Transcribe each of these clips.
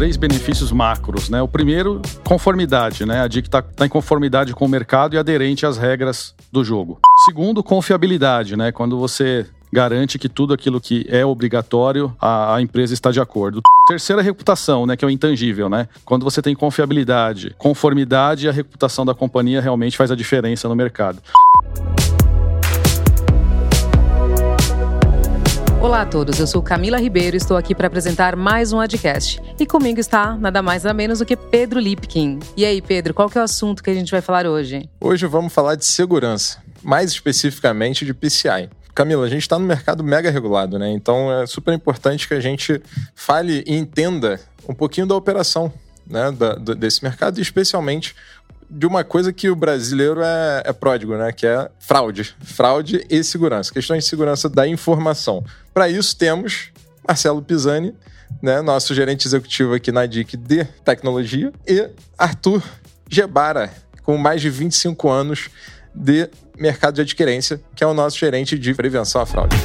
três benefícios macros, né? O primeiro, conformidade, né? A DIC está tá em conformidade com o mercado e aderente às regras do jogo. Segundo, confiabilidade, né? Quando você garante que tudo aquilo que é obrigatório, a, a empresa está de acordo. Terceira, reputação, né, que é o intangível, né? Quando você tem confiabilidade, conformidade, a reputação da companhia realmente faz a diferença no mercado. Olá a todos, eu sou Camila Ribeiro e estou aqui para apresentar mais um podcast. E comigo está nada mais nada menos do que Pedro Lipkin. E aí, Pedro, qual que é o assunto que a gente vai falar hoje? Hoje vamos falar de segurança, mais especificamente de PCI. Camila, a gente está no mercado mega regulado, né? Então é super importante que a gente fale e entenda um pouquinho da operação né, da, desse mercado, e especialmente de uma coisa que o brasileiro é, é pródigo, né? Que é fraude. Fraude e segurança. Questões de segurança da informação. Para isso, temos Marcelo Pisani, né, nosso gerente executivo aqui na DIC de tecnologia, e Arthur Gebara, com mais de 25 anos de mercado de adquirência, que é o nosso gerente de prevenção à fraude.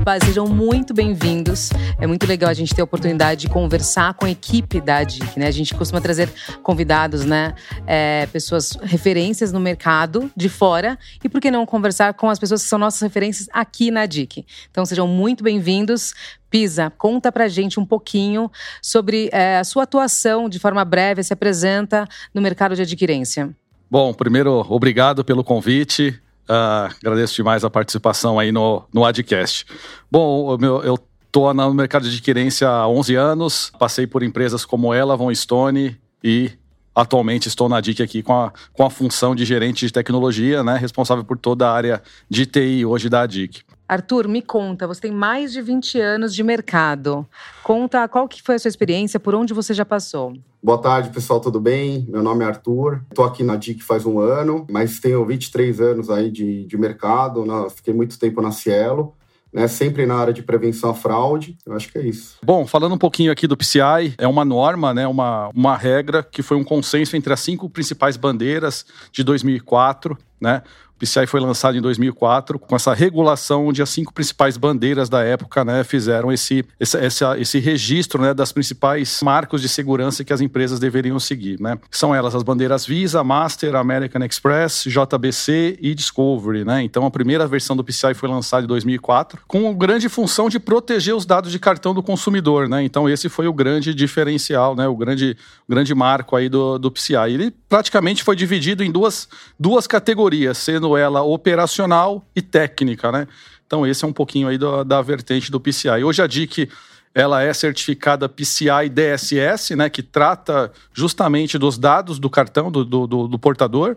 Rapaz, sejam muito bem-vindos. É muito legal a gente ter a oportunidade de conversar com a equipe da DIC, né? A gente costuma trazer convidados, né? É, pessoas referências no mercado de fora e por que não conversar com as pessoas que são nossas referências aqui na DIC. Então sejam muito bem-vindos. Pisa, conta pra gente um pouquinho sobre é, a sua atuação de forma breve, se apresenta no mercado de adquirência. Bom, primeiro, obrigado pelo convite. Uh, agradeço demais a participação aí no, no Adcast. Bom, meu, eu estou no mercado de adquirência há 11 anos, passei por empresas como ela, Von Stone e atualmente estou na DIC aqui com a, com a função de gerente de tecnologia, né, responsável por toda a área de TI hoje da DIC. Arthur, me conta, você tem mais de 20 anos de mercado. Conta qual que foi a sua experiência, por onde você já passou. Boa tarde, pessoal, tudo bem? Meu nome é Arthur, estou aqui na DIC faz um ano, mas tenho 23 anos aí de, de mercado, né? fiquei muito tempo na Cielo, né, sempre na área de prevenção à fraude. Eu acho que é isso. Bom, falando um pouquinho aqui do PCI, é uma norma, né, uma, uma regra que foi um consenso entre as cinco principais bandeiras de 2004, né? PCI foi lançado em 2004 com essa regulação onde as cinco principais bandeiras da época né, fizeram esse, esse, esse, registro né, das principais marcos de segurança que as empresas deveriam seguir. Né? São elas as bandeiras Visa, Master, American Express, JBC e Discovery. Né? Então a primeira versão do PCI foi lançada em 2004 com grande função de proteger os dados de cartão do consumidor. Né? Então esse foi o grande diferencial, né? o, grande, grande marco aí do, do PCI. Ele praticamente foi dividido em duas, duas categorias, sendo ela operacional e técnica, né? Então esse é um pouquinho aí da, da vertente do PCI. Hoje a DIC ela é certificada PCI DSS, né, que trata justamente dos dados do cartão do, do, do, do portador,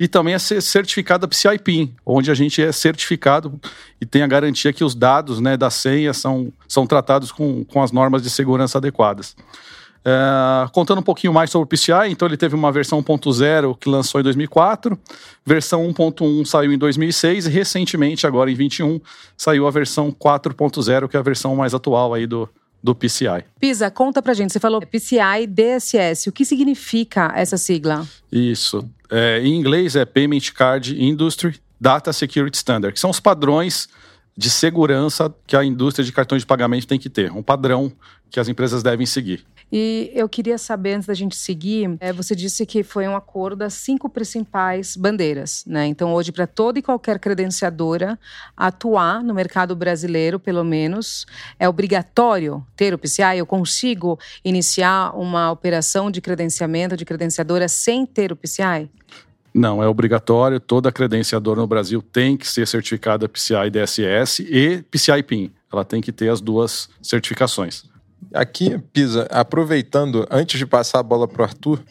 e também é certificada PCI PIN, onde a gente é certificado e tem a garantia que os dados né, da senha são, são tratados com, com as normas de segurança adequadas. É, contando um pouquinho mais sobre o PCI, então ele teve uma versão 1.0 que lançou em 2004, versão 1.1 saiu em 2006 e recentemente, agora em 21, saiu a versão 4.0, que é a versão mais atual aí do, do PCI. Pisa, conta pra gente, você falou PCI DSS, o que significa essa sigla? Isso, é, em inglês é Payment Card Industry Data Security Standard, que são os padrões de segurança que a indústria de cartões de pagamento tem que ter, um padrão que as empresas devem seguir. E eu queria saber, antes da gente seguir, é, você disse que foi um acordo das cinco principais bandeiras, né? Então, hoje, para toda e qualquer credenciadora atuar no mercado brasileiro, pelo menos, é obrigatório ter o PCI? Eu consigo iniciar uma operação de credenciamento de credenciadora sem ter o PCI? Não, é obrigatório. Toda credenciadora no Brasil tem que ser certificada PCI DSS e PCI PIN. Ela tem que ter as duas certificações. Aqui, Pisa, aproveitando, antes de passar a bola para o Arthur,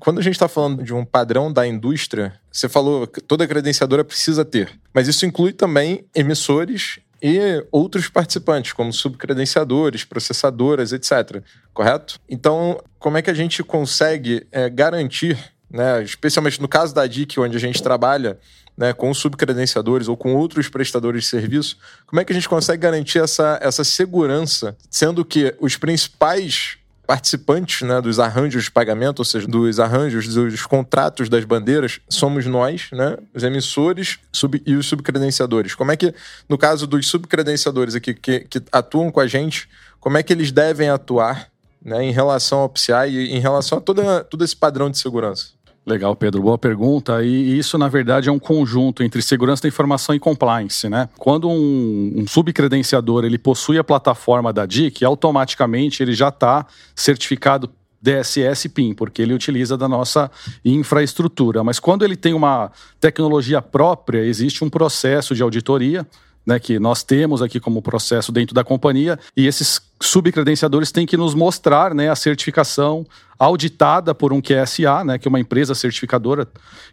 quando a gente está falando de um padrão da indústria, você falou que toda credenciadora precisa ter, mas isso inclui também emissores e outros participantes, como subcredenciadores, processadoras, etc. Correto? Então, como é que a gente consegue é, garantir, né, especialmente no caso da DIC, onde a gente trabalha, né, com subcredenciadores ou com outros prestadores de serviço, como é que a gente consegue garantir essa, essa segurança, sendo que os principais participantes né, dos arranjos de pagamento, ou seja, dos arranjos dos contratos das bandeiras, somos nós, né, os emissores sub, e os subcredenciadores. Como é que, no caso dos subcredenciadores aqui que, que atuam com a gente, como é que eles devem atuar né, em relação ao PCI e em relação a toda, todo esse padrão de segurança? Legal, Pedro. Boa pergunta. E isso, na verdade, é um conjunto entre segurança da informação e compliance, né? Quando um, um subcredenciador ele possui a plataforma da DIC, automaticamente ele já está certificado DSS PIN, porque ele utiliza da nossa infraestrutura. Mas quando ele tem uma tecnologia própria, existe um processo de auditoria né, que nós temos aqui como processo dentro da companhia, e esses subcredenciadores têm que nos mostrar né, a certificação auditada por um QSA, né, que é uma empresa certificadora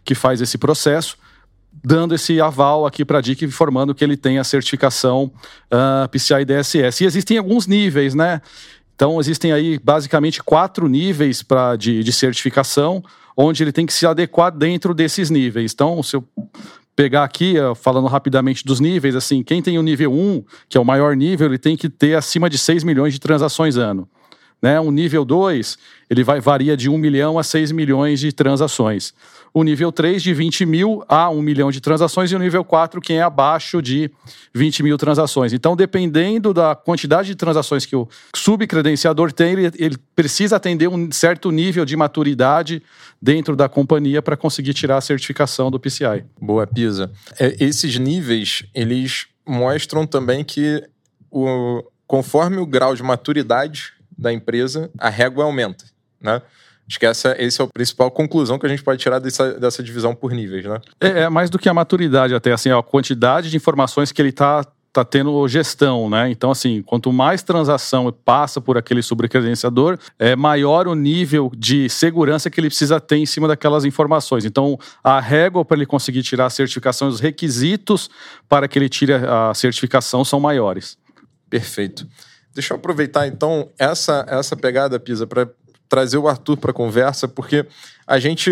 que faz esse processo, dando esse aval aqui para a DIC, informando que ele tem a certificação uh, ah, PCI DSS. E existem alguns níveis, né? Então, existem aí basicamente quatro níveis pra, de, de certificação, onde ele tem que se adequar dentro desses níveis. Então, se eu pegar aqui, falando rapidamente dos níveis, assim, quem tem o nível 1, que é o maior nível, ele tem que ter acima de 6 milhões de transações ano. Né? Um nível 2, ele vai varia de 1 milhão a 6 milhões de transações. O nível 3, de 20 mil a 1 milhão de transações. E o nível 4, quem é abaixo de 20 mil transações. Então, dependendo da quantidade de transações que o subcredenciador tem, ele, ele precisa atender um certo nível de maturidade dentro da companhia para conseguir tirar a certificação do PCI. Boa, Pisa. É, esses níveis, eles mostram também que o, conforme o grau de maturidade da empresa, a régua aumenta, né? Acho que essa, esse é a principal conclusão que a gente pode tirar dessa, dessa divisão por níveis, né? É, é mais do que a maturidade, até assim, a quantidade de informações que ele está tá tendo gestão, né? Então, assim, quanto mais transação passa por aquele sobrecredenciador, é maior o nível de segurança que ele precisa ter em cima daquelas informações. Então, a régua para ele conseguir tirar a certificação, os requisitos para que ele tire a certificação são maiores. Perfeito. Deixa eu aproveitar então essa, essa pegada, Pisa, para trazer o Arthur para a conversa, porque a gente,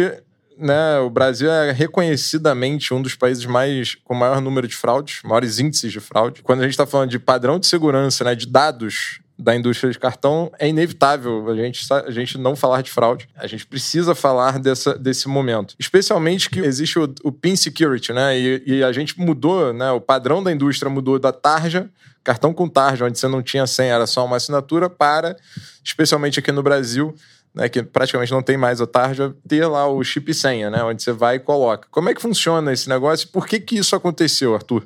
né, o Brasil é reconhecidamente um dos países mais com maior número de fraudes, maiores índices de fraude. Quando a gente está falando de padrão de segurança, né, de dados da indústria de cartão, é inevitável a gente, a gente não falar de fraude. A gente precisa falar dessa, desse momento. Especialmente que existe o, o PIN Security, né? E, e, a gente mudou, né? O padrão da indústria mudou da tarja, cartão com tarja, onde você não tinha senha, era só uma assinatura, para, especialmente aqui no Brasil, né, que praticamente não tem mais a tarja, ter lá o chip senha, né? Onde você vai e coloca. Como é que funciona esse negócio e por que, que isso aconteceu, Arthur?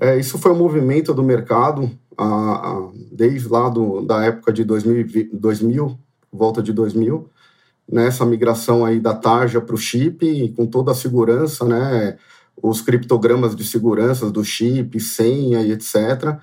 É, isso foi um movimento do mercado a, a, desde lá do, da época de 2000, 2000, volta de 2000, nessa né, migração aí da tarja para o chip, com toda a segurança, né, os criptogramas de segurança do chip, senha e etc.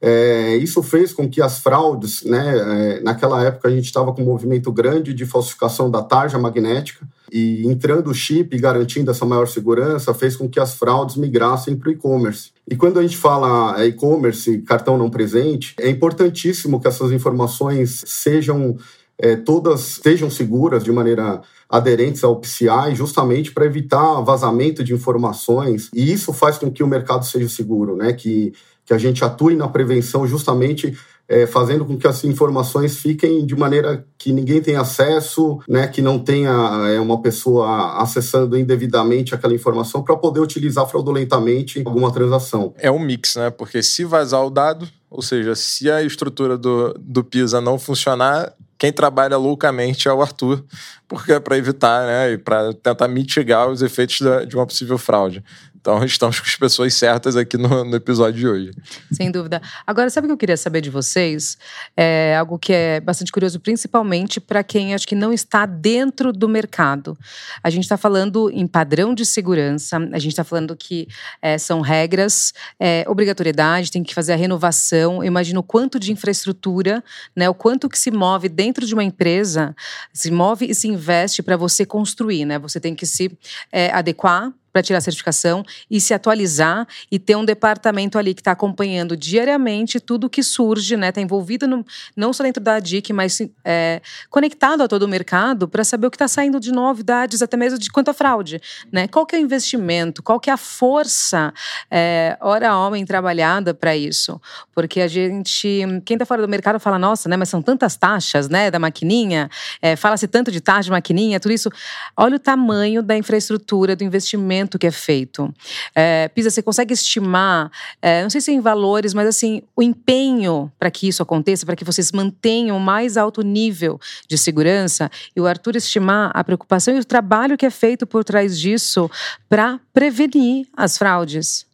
É, isso fez com que as fraudes, né, é, naquela época a gente estava com um movimento grande de falsificação da tarja magnética, e entrando o chip garantindo essa maior segurança, fez com que as fraudes migrassem para o e-commerce. E quando a gente fala é, e-commerce, cartão não presente, é importantíssimo que essas informações sejam é, todas estejam seguras de maneira aderentes ao PCI, justamente para evitar vazamento de informações. E isso faz com que o mercado seja seguro, né? Que que a gente atue na prevenção justamente é, fazendo com que as informações fiquem de maneira que ninguém tenha acesso, né, que não tenha é, uma pessoa acessando indevidamente aquela informação para poder utilizar fraudulentamente alguma transação. É um mix, né? Porque se vazar o dado, ou seja, se a estrutura do, do PISA não funcionar, quem trabalha loucamente é o Arthur, porque é para evitar, né, e para tentar mitigar os efeitos da, de uma possível fraude. Então, estamos com as pessoas certas aqui no, no, episódio de hoje. Sem dúvida. Agora, sabe o que eu queria saber de vocês? É algo que é bastante curioso, principalmente para quem acho que não está dentro do mercado. A gente está falando em padrão de segurança, a gente está falando que é, são regras, é, obrigatoriedade, tem que fazer a renovação. Eu imagino o quanto de infraestrutura, né, o quanto que se move dentro de uma empresa, se move e se investe para você construir, né? Você tem que se é, adequar para tirar a certificação e se atualizar e ter um departamento ali que está acompanhando diariamente tudo que surge, né? Está envolvido no, não só dentro da DIC, mas é, conectado a todo o mercado para saber o que está saindo de novidades, até mesmo de quanto a fraude, né? Qual que é o investimento? Qual que é a força é, hora homem trabalhada para isso? Porque a gente, quem está fora do mercado fala, nossa, né? Mas são tantas taxas, né? Da maquininha, é, fala-se tanto de taxa de maquininha, tudo isso. Olha o tamanho da infraestrutura, do investimento que é feito. É, Pisa, você consegue estimar, é, não sei se em valores, mas assim, o empenho para que isso aconteça, para que vocês mantenham o mais alto nível de segurança e o Arthur estimar a preocupação e o trabalho que é feito por trás disso para prevenir as fraudes?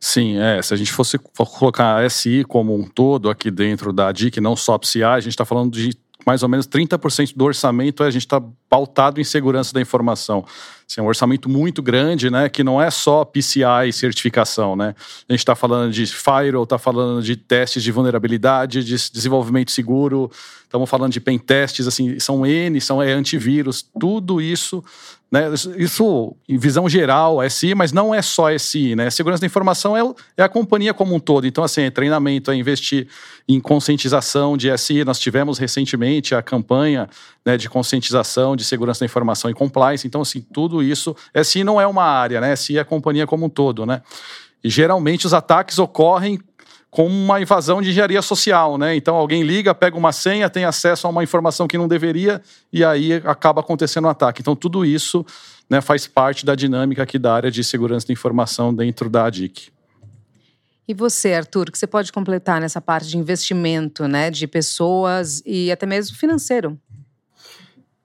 Sim, é. Se a gente fosse colocar a SI como um todo aqui dentro da DIC, não só PCI, a gente está falando de mais ou menos 30% do orçamento a gente está pautado em segurança da informação. Assim, um orçamento muito grande, né? Que não é só PCI certificação, né? A gente está falando de firewall, está falando de testes de vulnerabilidade, de desenvolvimento seguro, estamos falando de pen testes, assim, são N, são é, antivírus, tudo isso né? Isso, em visão geral, é SI, mas não é só SI. Né? Segurança da informação é, é, a companhia como um todo. Então, assim, é treinamento, é investir em conscientização de SI. Nós tivemos recentemente a campanha né, de conscientização de segurança da informação e compliance. Então, assim, tudo isso. SI não é uma área, né? SI é a companhia como um todo. Né? E geralmente os ataques ocorrem com uma invasão de engenharia social, né? Então alguém liga, pega uma senha, tem acesso a uma informação que não deveria e aí acaba acontecendo um ataque. Então tudo isso né, faz parte da dinâmica aqui da área de segurança da informação dentro da ADIC. E você, Arthur, que você pode completar nessa parte de investimento, né, de pessoas e até mesmo financeiro?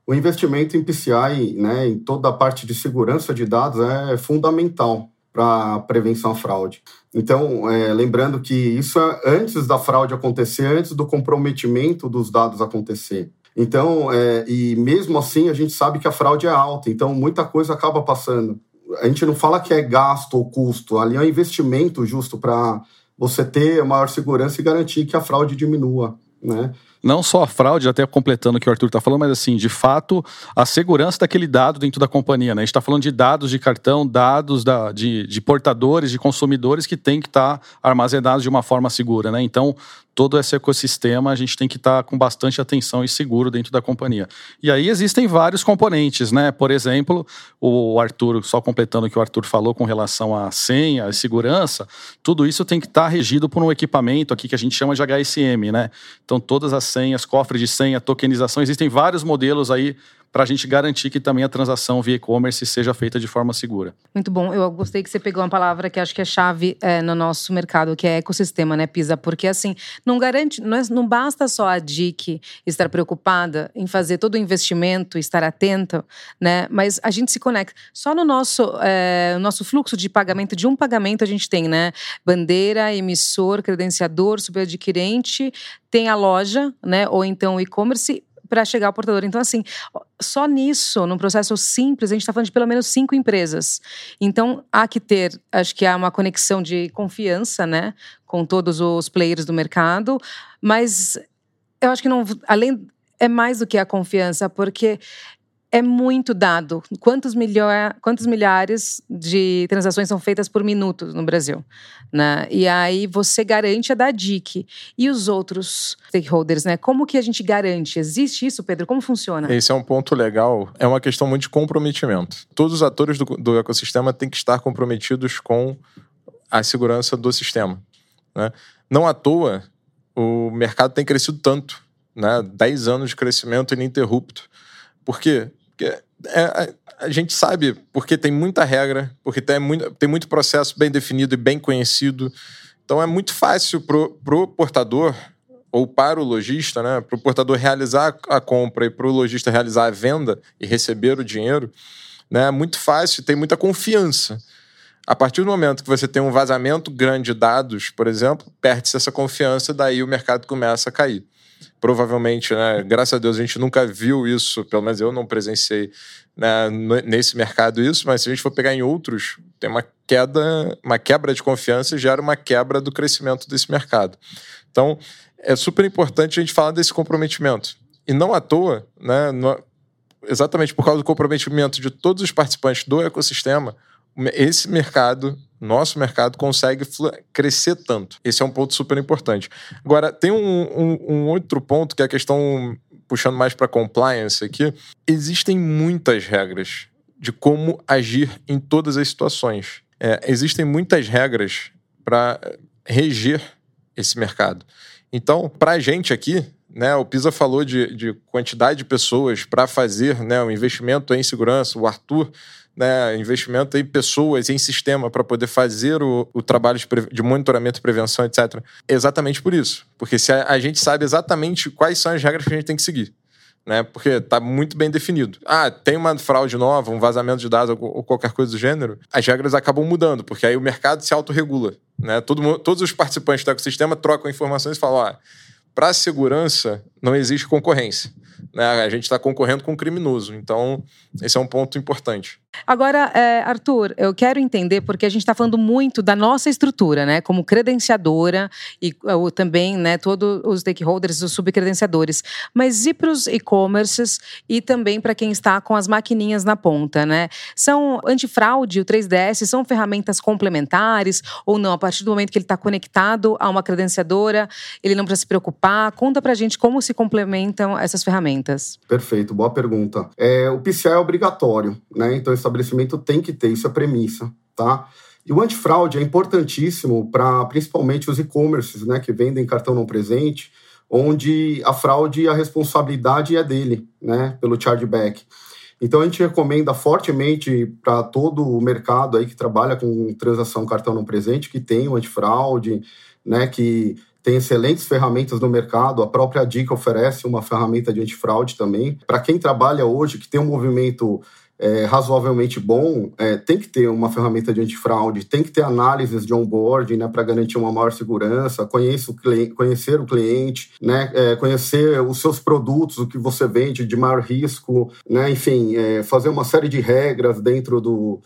O investimento em PCI, né, em toda a parte de segurança de dados é fundamental para prevenção à fraude. Então, é, lembrando que isso é antes da fraude acontecer, antes do comprometimento dos dados acontecer. Então, é, e mesmo assim, a gente sabe que a fraude é alta, então muita coisa acaba passando. A gente não fala que é gasto ou custo, ali é um investimento justo para você ter maior segurança e garantir que a fraude diminua, né? Não só a fraude, até completando o que o Arthur está falando, mas assim, de fato, a segurança daquele dado dentro da companhia. Né? A gente está falando de dados de cartão, dados da, de, de portadores, de consumidores que têm que estar tá armazenados de uma forma segura. Né? Então, todo esse ecossistema a gente tem que estar tá com bastante atenção e seguro dentro da companhia. E aí existem vários componentes, né? Por exemplo, o Arthur, só completando o que o Arthur falou com relação à senha, à segurança, tudo isso tem que estar tá regido por um equipamento aqui que a gente chama de HSM, né? Então todas as senhas, cofre de senha, tokenização, existem vários modelos aí para a gente garantir que também a transação via e-commerce seja feita de forma segura. Muito bom. Eu gostei que você pegou uma palavra que acho que é chave é, no nosso mercado, que é ecossistema, né, Pisa? Porque assim, não garante, não, é, não basta só a DIC estar preocupada em fazer todo o investimento, estar atenta, né? Mas a gente se conecta. Só no nosso, é, nosso fluxo de pagamento, de um pagamento, a gente tem, né? Bandeira, emissor, credenciador, subadquirente, tem a loja, né? Ou então o e-commerce para chegar ao portador. Então, assim, só nisso, num processo simples, a gente está falando de pelo menos cinco empresas. Então, há que ter, acho que há uma conexão de confiança, né, com todos os players do mercado, mas eu acho que não, além é mais do que a confiança, porque é muito dado. Quantos, milho... Quantos milhares de transações são feitas por minuto no Brasil? Né? E aí você garante a da DIC. E os outros stakeholders, né? Como que a gente garante? Existe isso, Pedro? Como funciona? Esse é um ponto legal. É uma questão muito de comprometimento. Todos os atores do, do ecossistema têm que estar comprometidos com a segurança do sistema. Né? Não à toa, o mercado tem crescido tanto. Né? 10 anos de crescimento ininterrupto. Por quê? Porque é, a, a, gente sabe, porque tem muita regra, porque tem muito, tem muito processo bem definido e bem conhecido. Então é muito fácil pro, pro portador ou para o lojista, né, para o portador realizar a compra e para o lojista realizar a venda e receber o dinheiro, né, é muito fácil, tem muita confiança. A partir do momento que você tem um vazamento grande de dados, por exemplo, perde-se essa confiança, daí o mercado começa a cair provavelmente, né, graças a Deus, a gente nunca viu isso, pelo menos eu não presenciei né, nesse mercado isso, mas se a gente for pegar em outros, tem uma queda, uma quebra de confiança e gera uma quebra do crescimento desse mercado. Então, é super importante a gente falar desse comprometimento. E não à toa, né, no, exatamente por causa do comprometimento de todos os participantes do ecossistema, esse mercado nosso mercado consegue crescer tanto. Esse é um ponto super importante. Agora, tem um, um, um outro ponto que é a questão, puxando mais para compliance aqui. Existem muitas regras de como agir em todas as situações. É, existem muitas regras para reger esse mercado. Então, para a gente aqui, né, o Pisa falou de, de quantidade de pessoas para fazer né, o investimento em segurança, o Arthur né, investimento em pessoas, em sistema para poder fazer o, o trabalho de, de, monitoramento prevenção, etc. Exatamente por isso. Porque se a, a, gente sabe exatamente quais são as regras que a gente tem que seguir. Né, porque está muito bem definido. Ah, tem uma fraude nova, um vazamento de dados ou, ou qualquer coisa do gênero, as regras acabam mudando, porque aí o mercado se autorregula. Né? Todo, todos os participantes do ecossistema trocam informações e falam: para a segurança não existe concorrência. Né? A gente está concorrendo com um criminoso. Então, esse é um ponto importante. Agora, é, Arthur, eu quero entender, porque a gente está falando muito da nossa estrutura, né? Como credenciadora e ou, também, né, todos os stakeholders, os subcredenciadores. Mas e para os e-commerces e também para quem está com as maquininhas na ponta, né? São antifraude, o 3DS, são ferramentas complementares ou não? A partir do momento que ele está conectado a uma credenciadora, ele não precisa se preocupar? Conta para a gente como se complementam essas ferramentas. Perfeito, boa pergunta. É, o PCI é obrigatório, né? Então, estabelecimento tem que ter, isso é premissa, tá? E o antifraude é importantíssimo para principalmente os e-commerces, né, que vendem cartão não presente, onde a fraude, a responsabilidade é dele, né, pelo chargeback. Então a gente recomenda fortemente para todo o mercado aí que trabalha com transação cartão não presente que tem o antifraude, né, que tem excelentes ferramentas no mercado. A própria Dica oferece uma ferramenta de antifraude também. Para quem trabalha hoje, que tem um movimento é, razoavelmente bom, é, tem que ter uma ferramenta de antifraude, tem que ter análises de onboarding né, para garantir uma maior segurança, conhecer o cliente, conhecer, o cliente né, é, conhecer os seus produtos, o que você vende de maior risco, né, enfim, é, fazer uma série de regras dentro do,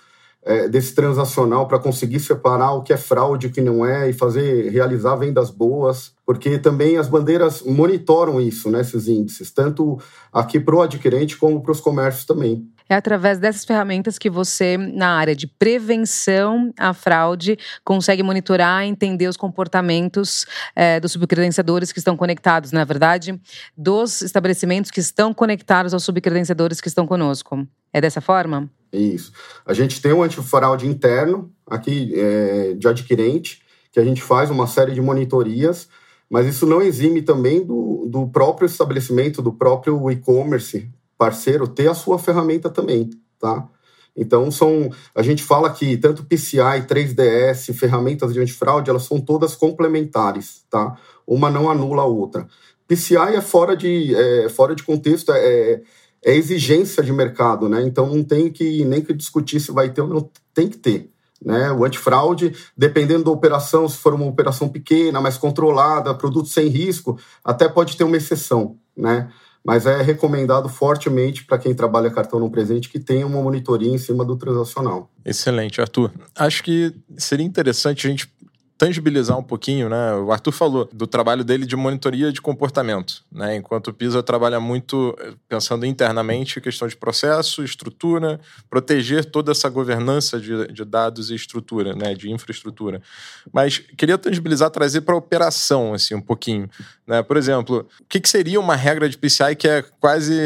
é, desse transacional para conseguir separar o que é fraude e o que não é e fazer realizar vendas boas, porque também as bandeiras monitoram isso, né, esses índices, tanto aqui para o adquirente como para os comércios também. É através dessas ferramentas que você, na área de prevenção à fraude, consegue monitorar e entender os comportamentos é, dos subcredenciadores que estão conectados, na é verdade, dos estabelecimentos que estão conectados aos subcredenciadores que estão conosco. É dessa forma? Isso. A gente tem um antifraude interno aqui é, de adquirente, que a gente faz uma série de monitorias, mas isso não exime também do, do próprio estabelecimento, do próprio e-commerce parceiro ter a sua ferramenta também, tá? Então são, a gente fala que tanto PCI, 3DS, ferramentas de antifraude, elas são todas complementares, tá? Uma não anula a outra. PCI é fora de, é, fora de contexto, é, é exigência de mercado, né? Então não tem que nem que discutir se vai ter ou não, tem que ter. Né? O antifraude, dependendo da operação, se for uma operação pequena, mais controlada, produto sem risco, até pode ter uma exceção, né? Mas é recomendado fortemente para quem trabalha cartão não presente que tenha uma monitoria em cima do transacional. Excelente, Arthur. Acho que seria interessante a gente tangibilizar um pouquinho, né? O Arthur falou do trabalho dele de monitoria de comportamento, né? Enquanto o PISA trabalha muito eh, pensando internamente questão de processo, estrutura, proteger toda essa governança de, de dados e estrutura, né? De infraestrutura. Mas queria tangibilizar, trazer para a operação, assim, um pouquinho, né? Por exemplo, o que, que seria uma regra de PCI que é quase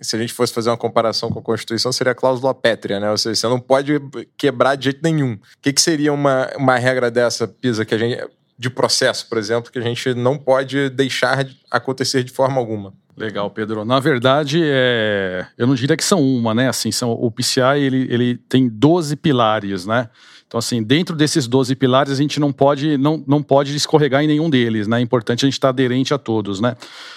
se a gente fosse fazer uma comparação com a Constituição, seria a cláusula pétrea, né? Ou seja, você não pode quebrar de jeito nenhum. O que, que seria uma, uma regra dessa, Pisa, que a gente. De processo, por exemplo, que a gente não pode deixar acontecer de forma alguma? Legal, Pedro. Na verdade, é... eu não diria que são uma, né? Assim, são... o PCI ele, ele tem 12 pilares, né? Então, assim, dentro desses 12 pilares, a gente não pode, não, não pode escorregar em nenhum deles, né? É importante a gente estar aderente a todos, né?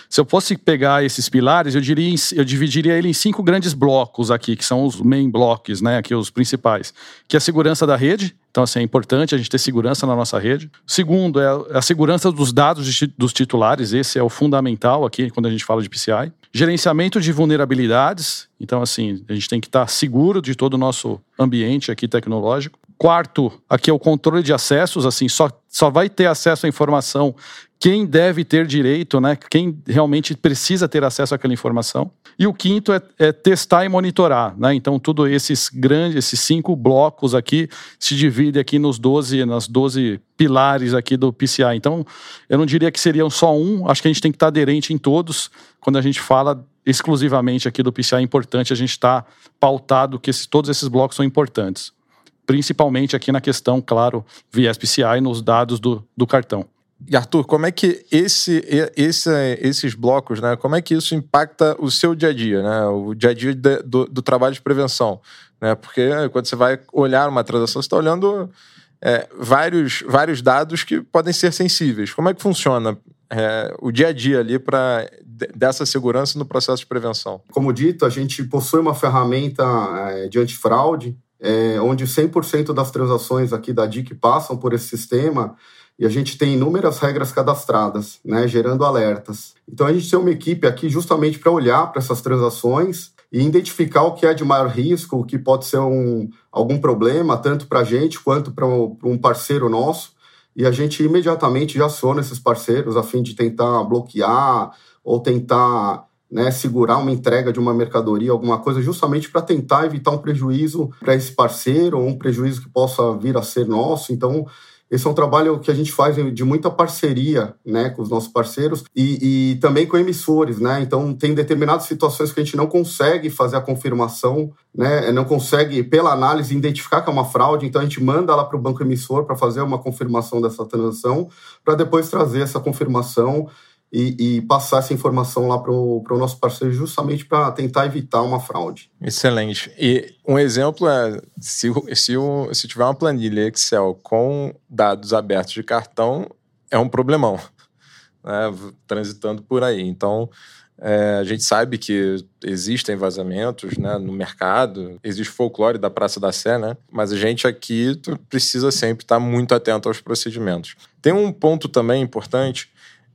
Se eu fosse pegar esses pilares, eu, diria, eu dividiria ele em cinco grandes blocos aqui, que são os main blocks, né? Aqui os principais. Que é a segurança da rede, então, assim, é importante a gente ter segurança na nossa rede. Segundo, é a segurança dos dados dos titulares, esse é o fundamental aqui quando a gente fala de PCI. Gerenciamento de vulnerabilidades, então, assim, a gente tem que estar seguro de todo o nosso ambiente aqui tecnológico Quarto, aqui é o controle de acessos, assim, só, só vai ter acesso à informação quem deve ter direito, né? Quem realmente precisa ter acesso àquela informação. E o quinto é, é, testar e monitorar, né? Então, tudo esses grandes, esses cinco blocos aqui se divide aqui nos 12, nas 12 pilares aqui do PCI. Então, eu não diria que seriam só um, acho que a gente tem que estar aderente em todos. Quando a gente fala exclusivamente aqui do PCI, é importante a gente estar pautado que todos esses blocos são importantes. Principalmente aqui na questão, claro, via PCI, nos dados do, do cartão. E Arthur, como é que esse, esse, esses blocos, né, como é que isso impacta o seu dia a dia, né, o dia a dia de, do, do, trabalho de prevenção? Né, porque quando você vai olhar uma transação, você está olhando é, vários, vários dados que podem ser sensíveis. Como é que funciona é, o dia a dia ali para dessa segurança no processo de prevenção? Como dito, a gente possui uma ferramenta é, de antifraude, é, onde 100% das transações aqui da DIC passam por esse sistema e a gente tem inúmeras regras cadastradas, né, gerando alertas. Então a gente tem uma equipe aqui justamente para olhar para essas transações e identificar o que é de maior risco, o que pode ser um, algum problema, tanto para a gente quanto para um parceiro nosso. E a gente imediatamente já aciona esses parceiros a fim de tentar bloquear ou tentar né, segurar uma entrega de uma mercadoria, alguma coisa, justamente para tentar evitar um prejuízo para esse parceiro ou um prejuízo que possa vir a ser nosso. Então, esse é um trabalho que a gente faz de muita parceria né, com os nossos parceiros e, e, também com emissores. Né? Então, tem determinadas situações que a gente não consegue fazer a confirmação, né? não consegue, pela análise, identificar que é uma fraude. Então, a gente manda lá para o banco emissor para fazer uma confirmação dessa transação, para depois trazer essa confirmação e, e, passar essa informação lá para o nosso parceiro justamente para tentar evitar uma fraude. Excelente. E um exemplo é se, se, se tiver uma planilha Excel com dados abertos de cartão, é um problemão, né, transitando por aí. Então, é, a gente sabe que existem vazamentos né, no mercado, existe folclore da Praça da Sé, né? Mas a gente aqui precisa sempre estar muito atento aos procedimentos. Tem um ponto também importante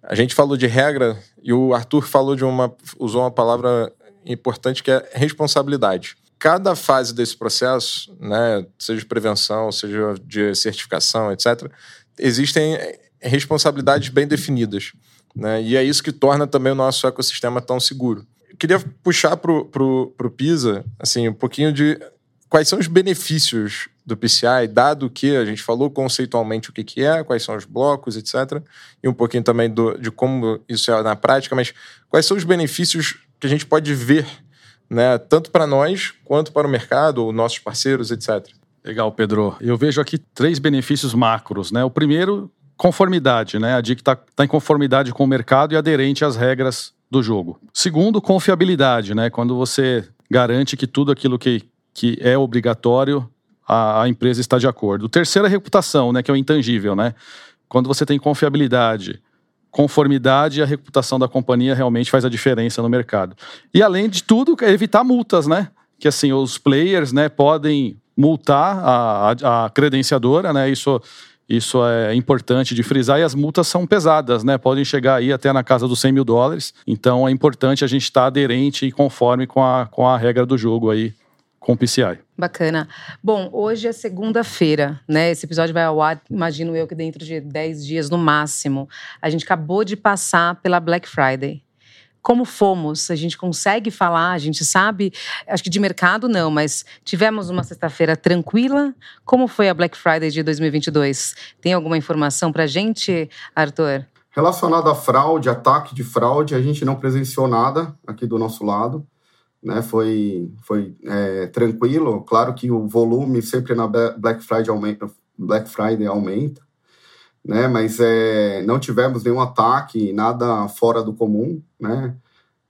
a gente falou de regra e o Arthur falou de uma usou uma palavra importante que é responsabilidade. Cada fase desse processo, né, seja de prevenção, seja de certificação, etc., existem responsabilidades bem definidas. Né? E é isso que torna também o nosso ecossistema tão seguro. Eu queria puxar para o PISA assim, um pouquinho de quais são os benefícios do PCI, dado que a gente falou conceitualmente o que, que é, quais são os blocos, etc. E um pouquinho também do, de como isso é na prática, mas quais são os benefícios que a gente pode ver, né, tanto para nós quanto para o mercado, ou nossos parceiros, etc. Legal, Pedro. Eu vejo aqui três benefícios macros. Né? O primeiro, conformidade. Né? A DIC está tá em conformidade com o mercado e aderente às regras do jogo. Segundo, confiabilidade. Né? Quando você garante que tudo aquilo que, que é obrigatório a, a empresa está de acordo. O terceiro é a reputação, né, que é o intangível, né? Quando você tem confiabilidade, conformidade, a reputação da companhia realmente faz a diferença no mercado. E além de tudo, é evitar multas, né? Que assim, os players, né, podem multar a, a, a credenciadora, né? Isso isso é importante de frisar e as multas são pesadas, né? Podem chegar aí até na casa dos 100 mil dólares. Então é importante a gente estar aderente e conforme com a, com a regra do jogo aí com o PCI. Bacana. Bom, hoje é segunda-feira, né? Esse episódio vai ao ar, imagino eu, que dentro de 10 dias no máximo. A gente acabou de passar pela Black Friday. Como fomos? A gente consegue falar, a gente sabe, acho que de mercado não, mas tivemos uma sexta-feira tranquila. Como foi a Black Friday de 2022? Tem alguma informação pra gente, Arthur? Relacionado à fraude, ataque de fraude, a gente não presenciou nada aqui do nosso lado né, foi, foi é, tranquilo. Claro que o volume sempre na Black Friday aumenta, Black Friday aumenta né, mas é, não tivemos nenhum ataque, nada fora do comum, né.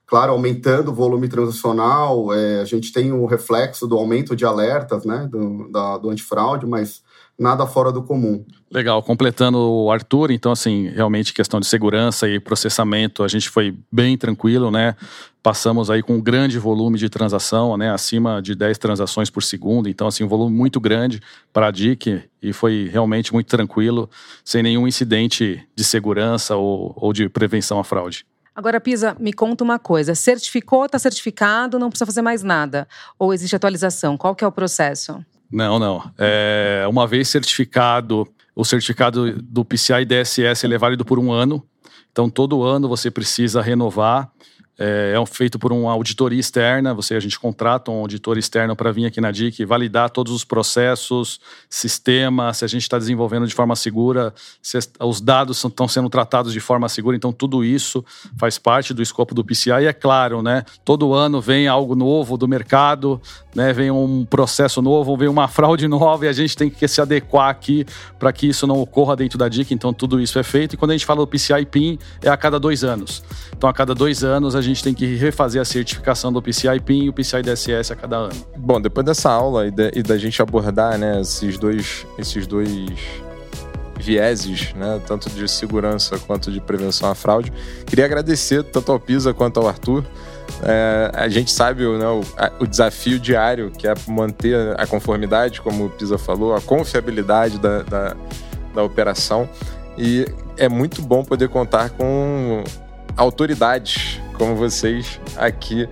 Claro, aumentando o volume transacional, é, a gente tem o reflexo do aumento de alertas, né, do, da, do antifraude, mas nada fora do comum. Legal, completando o Arthur, então assim, realmente questão de segurança e processamento, a gente foi bem tranquilo, né? Passamos aí com um grande volume de transação, né, acima de 10 transações por segundo, então assim, um volume muito grande para a DIC e foi realmente muito tranquilo, sem nenhum incidente de segurança ou, ou de prevenção à fraude. Agora, Pisa, me conta uma coisa. Certificou, está certificado, não precisa fazer mais nada? Ou existe atualização? Qual que é o processo? Não, não. É, uma vez certificado, o certificado do PCI DSS ele é válido por um ano. Então, todo ano você precisa renovar é, é feito por uma auditoria externa. Você, a gente contrata um auditor externo para vir aqui na DIC validar todos os processos, sistema, se a gente está desenvolvendo de forma segura, se os dados estão sendo tratados de forma segura. Então, tudo isso faz parte do escopo do PCI. E é claro, né? Todo ano vem algo novo do mercado, né? Vem um processo novo, vem uma fraude nova e a gente tem que se adequar aqui para que isso não ocorra dentro da DIC. Então, tudo isso é feito. E quando a gente fala do PCI PIN, é a cada dois anos. Então, a cada dois anos a gente tem que refazer a certificação do PCI PIN e o PCI DSS a cada ano. Bom, depois dessa aula e, de, e da gente abordar né, esses dois, esses dois vieses, né, tanto de segurança quanto de prevenção à fraude, queria agradecer tanto ao Pisa quanto ao Arthur. É, a gente sabe né, o, a, o, desafio diário que é manter a conformidade, como o Pisa falou, a confiabilidade da, da, da operação. E é muito bom poder contar com autoridades como vocês aqui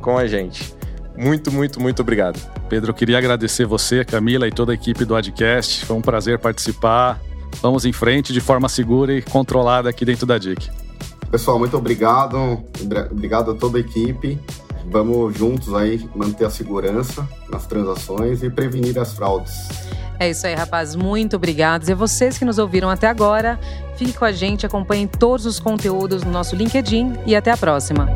com a gente. Muito, muito, muito obrigado. Pedro, eu queria agradecer você, Camila e toda a equipe do Adcast. Foi um prazer participar. Vamos em frente de forma segura e controlada aqui dentro da DIC. Pessoal, muito obrigado. Obrigado a toda a equipe. Vamos juntos aí manter a segurança nas transações e prevenir as fraudes. É isso aí, rapaz. Muito obrigados. E vocês que nos ouviram até agora, fique com a gente, acompanhem todos os conteúdos no nosso LinkedIn e até a próxima.